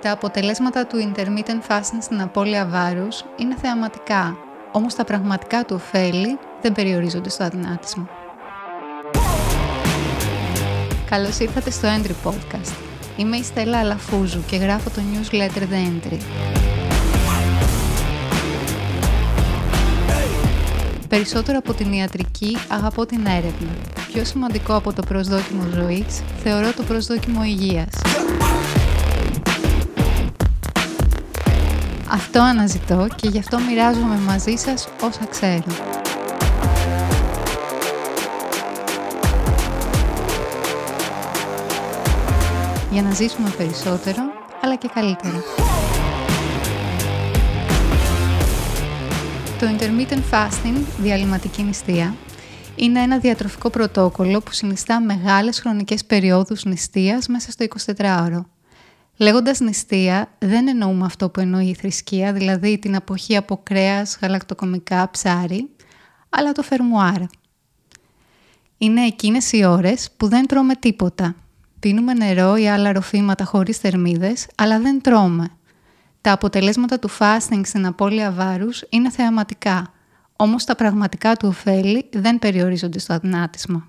Τα αποτελέσματα του intermittent fasting στην απώλεια βάρους είναι θεαματικά, όμως τα πραγματικά του ωφέλη δεν περιορίζονται στο αδυνάτισμα. Καλώς ήρθατε στο Entry Podcast. Είμαι η Στέλλα Αλαφούζου και γράφω το newsletter The Entry. Περισσότερο από την ιατρική αγαπώ την έρευνα. Πιο σημαντικό από το προσδόκιμο ζωής θεωρώ το προσδόκιμο υγείας. Αυτό αναζητώ και γι' αυτό μοιράζομαι μαζί σας όσα ξέρω. Για να ζήσουμε περισσότερο, αλλά και καλύτερα. Το intermittent fasting, διαλυματική νηστεία, είναι ένα διατροφικό πρωτόκολλο που συνιστά μεγάλες χρονικές περιόδους νηστείας μέσα στο 24ωρο. Λέγοντας νηστεία, δεν εννοούμε αυτό που εννοεί η θρησκεία, δηλαδή την αποχή από κρέας, γαλακτοκομικά, ψάρι, αλλά το φερμουάρα. Είναι εκείνες οι ώρες που δεν τρώμε τίποτα. Πίνουμε νερό ή άλλα ροφήματα χωρίς θερμίδες, αλλά δεν τρώμε. Τα αποτελέσματα του fasting στην απώλεια βάρους είναι θεαματικά, όμως τα πραγματικά του ωφέλη δεν περιορίζονται στο αδυνάτισμα.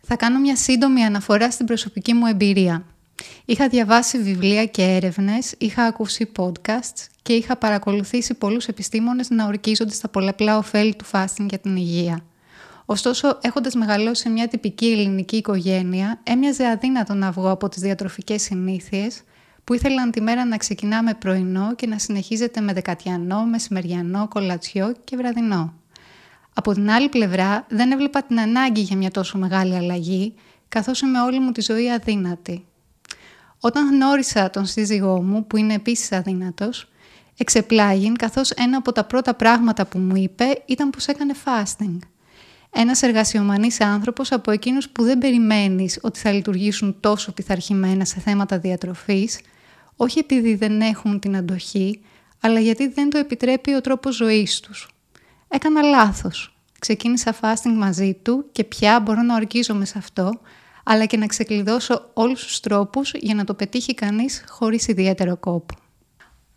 Θα κάνω μια σύντομη αναφορά στην προσωπική μου εμπειρία. Είχα διαβάσει βιβλία και έρευνες, είχα ακούσει podcasts και είχα παρακολουθήσει πολλούς επιστήμονες να ορκίζονται στα πολλαπλά ωφέλη του fasting για την υγεία. Ωστόσο, έχοντας μεγαλώσει σε μια τυπική ελληνική οικογένεια, έμοιαζε αδύνατο να βγω από τις διατροφικές συνήθειες που ήθελαν τη μέρα να ξεκινά με πρωινό και να συνεχίζεται με δεκατιανό, μεσημεριανό, κολατσιό και βραδινό. Από την άλλη πλευρά, δεν έβλεπα την ανάγκη για μια τόσο μεγάλη αλλαγή, καθώς είμαι όλη μου τη ζωή αδύνατη. Όταν γνώρισα τον σύζυγό μου, που είναι επίσης αδύνατος, εξεπλάγει καθώς ένα από τα πρώτα πράγματα που μου είπε ήταν πως έκανε fasting. Ένας εργασιομανής άνθρωπος από εκείνους που δεν περιμένεις ότι θα λειτουργήσουν τόσο πειθαρχημένα σε θέματα διατροφής, όχι επειδή δεν έχουν την αντοχή, αλλά γιατί δεν το επιτρέπει ο τρόπος ζωής τους. Έκανα λάθος. Ξεκίνησα fasting μαζί του και πια μπορώ να ορκίζομαι σε αυτό, αλλά και να ξεκλειδώσω όλους τους τρόπους για να το πετύχει κανείς χωρίς ιδιαίτερο κόπο.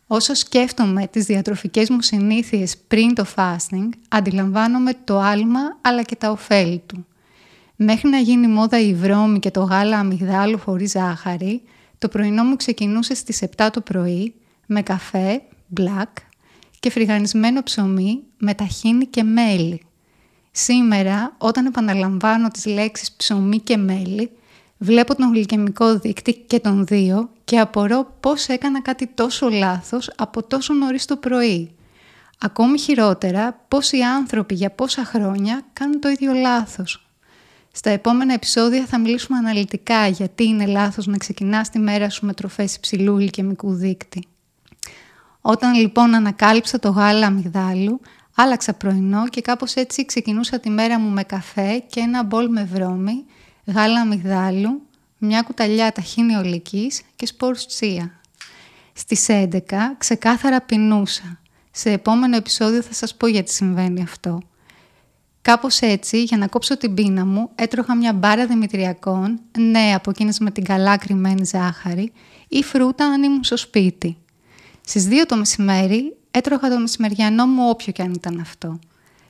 Όσο σκέφτομαι τις διατροφικές μου συνήθειες πριν το fasting, αντιλαμβάνομαι το άλμα αλλά και τα ωφέλη του. Μέχρι να γίνει μόδα η βρώμη και το γάλα αμυγδάλου χωρίς ζάχαρη, το πρωινό μου ξεκινούσε στις 7 το πρωί με καφέ, black και φρυγανισμένο ψωμί με ταχίνι και μέλι. Σήμερα, όταν επαναλαμβάνω τις λέξεις ψωμί και μέλι, βλέπω τον γλυκαιμικό δείκτη και τον δύο και απορώ πώς έκανα κάτι τόσο λάθος από τόσο νωρίς το πρωί. Ακόμη χειρότερα, πώς οι άνθρωποι για πόσα χρόνια κάνουν το ίδιο λάθος. Στα επόμενα επεισόδια θα μιλήσουμε αναλυτικά γιατί είναι λάθος να ξεκινάς τη μέρα σου με τροφές υψηλού γλυκαιμικού δείκτη. Όταν λοιπόν ανακάλυψα το γάλα αμυγδάλου, άλλαξα πρωινό και κάπως έτσι ξεκινούσα τη μέρα μου με καφέ και ένα μπολ με βρώμη, γάλα αμυγδάλου, μια κουταλιά ταχύνη ολικής και σπόρους τσία. Στις 11 ξεκάθαρα πεινούσα. Σε επόμενο επεισόδιο θα σας πω γιατί συμβαίνει αυτό. Κάπως έτσι, για να κόψω την πείνα μου, έτρωγα μια μπάρα δημητριακών, ναι από εκείνες με την καλά κρυμμένη ζάχαρη, ή φρούτα αν ήμουν στο σπίτι. Στις 2 το μεσημέρι έτρωγα το μεσημεριανό μου όποιο και αν ήταν αυτό.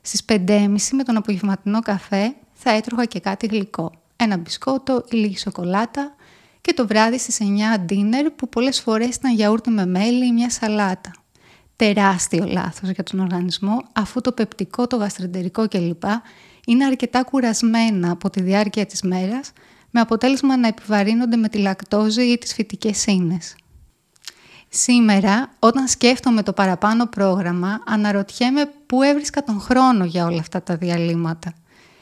Στις 5.30 με τον απογευματινό καφέ θα έτρωγα και κάτι γλυκό. Ένα μπισκότο ή λίγη σοκολάτα και το βράδυ στις 9 ντίνερ που πολλές φορές ήταν γιαούρτι με μέλι ή μια σαλάτα τεράστιο λάθος για τον οργανισμό αφού το πεπτικό, το γαστρεντερικό κλπ. είναι αρκετά κουρασμένα από τη διάρκεια της μέρας με αποτέλεσμα να επιβαρύνονται με τη λακτόζη ή τις φυτικές ίνες. Σήμερα, όταν σκέφτομαι το παραπάνω πρόγραμμα, αναρωτιέμαι πού έβρισκα τον χρόνο για όλα αυτά τα διαλύματα.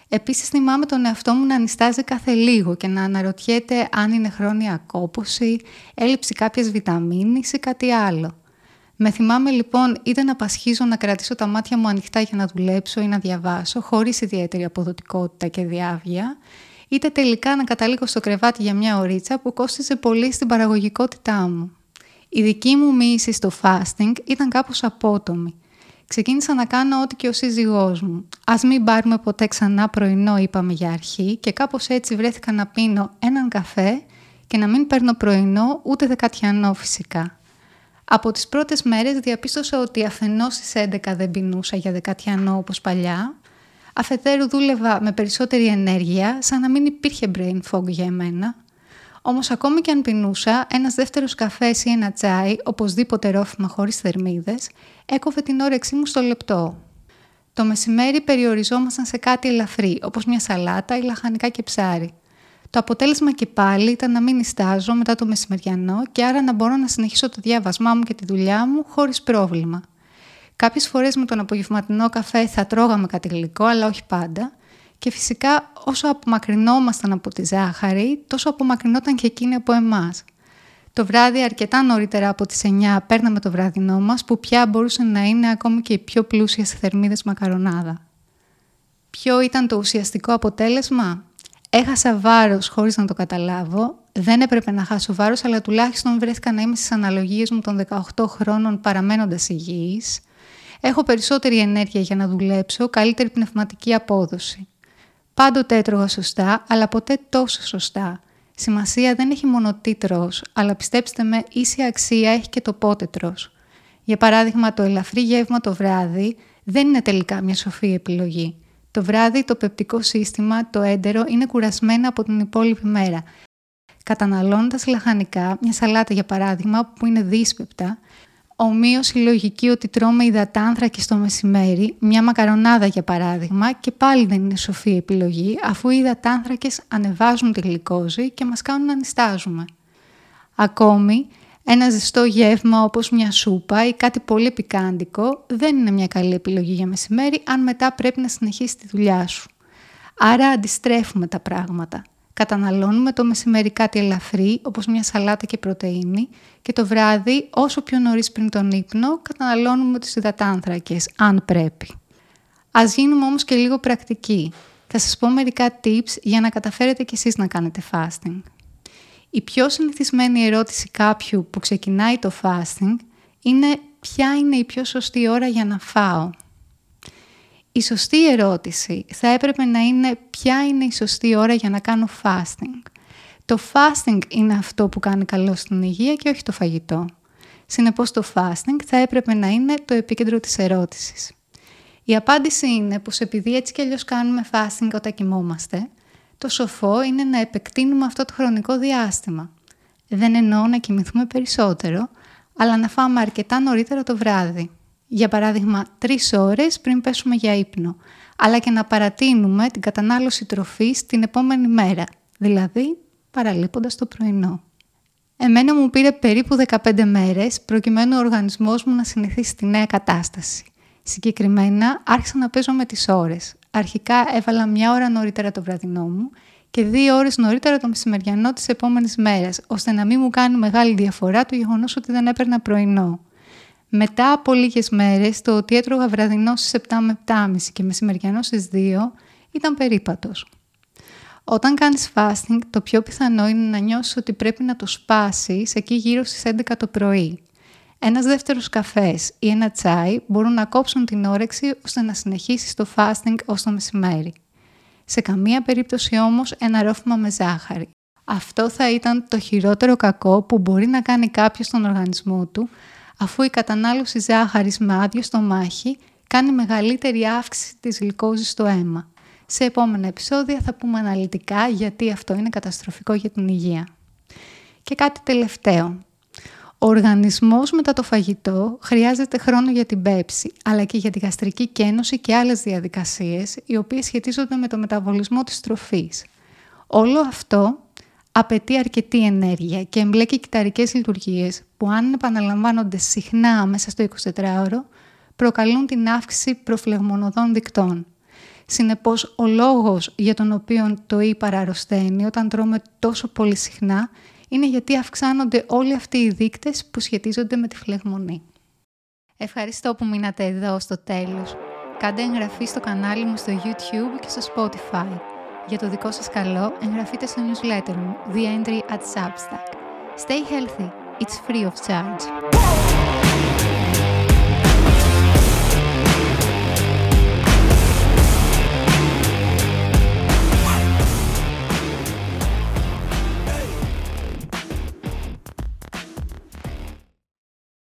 Επίσης θυμάμαι τον εαυτό μου να ανιστάζει κάθε λίγο και να αναρωτιέται αν είναι χρόνια κόπωση, έλλειψη κάποιας βιταμίνης ή κάτι άλλο. Με θυμάμαι λοιπόν είτε να πασχίζω να κρατήσω τα μάτια μου ανοιχτά για να δουλέψω ή να διαβάσω χωρίς ιδιαίτερη αποδοτικότητα και διάβια, είτε τελικά να καταλήγω στο κρεβάτι για μια ωρίτσα που κόστιζε πολύ στην παραγωγικότητά μου. Η δική μου μοίηση στο fasting ήταν κάπως απότομη. Ξεκίνησα να κάνω ό,τι και ο σύζυγός μου. Ας μην πάρουμε ποτέ ξανά πρωινό είπαμε για αρχή και κάπως έτσι βρέθηκα να πίνω έναν καφέ και να μην παίρνω πρωινό ούτε δεκατιανό φυσικά. Από τις πρώτες μέρες διαπίστωσα ότι αφενός στις 11 δεν πεινούσα για δεκατιανό όπως παλιά, αφετέρου δούλευα με περισσότερη ενέργεια, σαν να μην υπήρχε brain fog για εμένα. Όμως ακόμη και αν πεινούσα, ένας δεύτερος καφές ή ένα τσάι, οπωσδήποτε ρόφημα χωρίς θερμίδες, έκοβε την όρεξή μου στο λεπτό. Το μεσημέρι περιοριζόμασταν σε κάτι ελαφρύ, όπως μια σαλάτα ή λαχανικά και ψάρι. Το αποτέλεσμα και πάλι ήταν να μην νιστάζω μετά το μεσημεριανό και άρα να μπορώ να συνεχίσω το διάβασμά μου και τη δουλειά μου χωρίς πρόβλημα. Κάποιες φορές με τον απογευματινό καφέ θα τρώγαμε κάτι γλυκό, αλλά όχι πάντα. Και φυσικά όσο απομακρυνόμασταν από τη ζάχαρη, τόσο απομακρυνόταν και εκείνη από εμάς. Το βράδυ, αρκετά νωρίτερα από τις 9, παίρναμε το βραδινό μας, που πια μπορούσε να είναι ακόμη και η πιο πλούσια σε θερμίδες μακαρονάδα. Ποιο ήταν το ουσιαστικό αποτέλεσμα; Έχασα βάρος χωρίς να το καταλάβω. Δεν έπρεπε να χάσω βάρος, αλλά τουλάχιστον βρέθηκα να είμαι στις αναλογίες μου των 18 χρόνων παραμένοντας υγιής. Έχω περισσότερη ενέργεια για να δουλέψω, καλύτερη πνευματική απόδοση. Πάντοτε έτρωγα σωστά, αλλά ποτέ τόσο σωστά. Σημασία δεν έχει μόνο τι τρως, αλλά πιστέψτε με, ίση αξία έχει και το πότε τρως. Για παράδειγμα, το ελαφρύ γεύμα το βράδυ δεν είναι τελικά μια σοφή επιλογή. Το βράδυ το πεπτικό σύστημα, το έντερο, είναι κουρασμένο από την υπόλοιπη μέρα. Καταναλώνοντας λαχανικά, μια σαλάτα για παράδειγμα που είναι δύσπεπτα, Ομοίως η λογική ότι τρώμε υδατάνθρακες στο μεσημέρι, μια μακαρονάδα για παράδειγμα, και πάλι δεν είναι σοφή επιλογή, αφού οι υδατάνθρακες ανεβάζουν τη γλυκόζη και μας κάνουν να νιστάζουμε. Ακόμη, ένα ζεστό γεύμα όπως μια σούπα ή κάτι πολύ πικάντικο δεν είναι μια καλή επιλογή για μεσημέρι αν μετά πρέπει να συνεχίσει τη δουλειά σου. Άρα αντιστρέφουμε τα πράγματα. Καταναλώνουμε το μεσημέρι κάτι ελαφρύ, όπως μια σαλάτα και πρωτεΐνη, και το βράδυ, όσο πιο νωρίς πριν τον ύπνο, καταναλώνουμε τους υδατάνθρακες, αν πρέπει. Ας γίνουμε όμως και λίγο πρακτικοί. Θα σας πω μερικά tips για να καταφέρετε κι εσείς να κάνετε fasting. Η πιο συνηθισμένη ερώτηση κάποιου που ξεκινάει το fasting είναι ποια είναι η πιο σωστή ώρα για να φάω; Η σωστή ερώτηση θα έπρεπε να είναι ποια είναι η σωστή ώρα για να κάνω fasting. Το fasting είναι αυτό που κάνει καλό στην υγεία και όχι το φαγητό. Συνεπώς το fasting θα έπρεπε να είναι το επίκεντρο της ερώτησης. Η απάντηση είναι πως επειδή έτσι κι αλλιώς κάνουμε fasting όταν κοιμόμαστε, το σοφό είναι να επεκτείνουμε αυτό το χρονικό διάστημα. Δεν εννοώ να κοιμηθούμε περισσότερο, αλλά να φάμε αρκετά νωρίτερα το βράδυ. Για παράδειγμα, τρεις ώρες πριν πέσουμε για ύπνο, αλλά και να παρατείνουμε την κατανάλωση τροφής την επόμενη μέρα, δηλαδή παραλείποντας το πρωινό. Εμένα μου πήρε περίπου 15 μέρες προκειμένου ο οργανισμός μου να συνηθίσει στη νέα κατάσταση. Συγκεκριμένα άρχισα να παίζω με τις ώρες. Αρχικά έβαλα μια ώρα νωρίτερα το βραδινό μου και δύο ώρες νωρίτερα το μεσημεριανό της επόμενης μέρας, ώστε να μην μου κάνει μεγάλη διαφορά το γεγονός ότι δεν έπαιρνα πρωινό. Μετά από λίγες μέρες, το ότι έτρωγα βραδινό στις 7 με 7.30 και μεσημεριανό στις 2 ήταν περίπατος. Όταν κάνεις fasting, το πιο πιθανό είναι να νιώσεις ότι πρέπει να το σπάσεις εκεί γύρω στις 11 το πρωί. Ένας δεύτερος καφές ή ένα τσάι μπορούν να κόψουν την όρεξη ώστε να συνεχίσεις το fasting ως το μεσημέρι. Σε καμία περίπτωση όμως ένα ρόφημα με ζάχαρη. Αυτό θα ήταν το χειρότερο κακό που μπορεί να κάνει κάποιος στον οργανισμό του, αφού η κατανάλωση ζάχαρης με άδειο στο μάχη κάνει μεγαλύτερη αύξηση της γλυκόζης στο αίμα. Σε επόμενα επεισόδια θα πούμε αναλυτικά γιατί αυτό είναι καταστροφικό για την υγεία. Και κάτι τελευταίο. Ο οργανισμός μετά το φαγητό χρειάζεται χρόνο για την πέψη, αλλά και για τη γαστρική κένωση και άλλες διαδικασίες, οι οποίες σχετίζονται με το μεταβολισμό της τροφής. Όλο αυτό απαιτεί αρκετή ενέργεια και εμπλέκει κυταρικές λειτουργίες που αν επαναλαμβάνονται συχνά μέσα στο 24ωρο, προκαλούν την αύξηση προφλεγμονωδών δικτών. Συνεπώς, ο λόγος για τον οποίο το ή παραρρωσταίνει όταν τρώμε τόσο πολύ συχνά είναι γιατί αυξάνονται όλοι αυτοί οι δείκτες που σχετίζονται με τη φλεγμονή. Ευχαριστώ που μείνατε εδώ στο τέλος. Κάντε εγγραφή στο κανάλι μου στο YouTube και στο Spotify. Για το δικό σας καλό, εγγραφείτε στο newsletter μου, The Entry at Substack. Stay healthy. It's free of charge.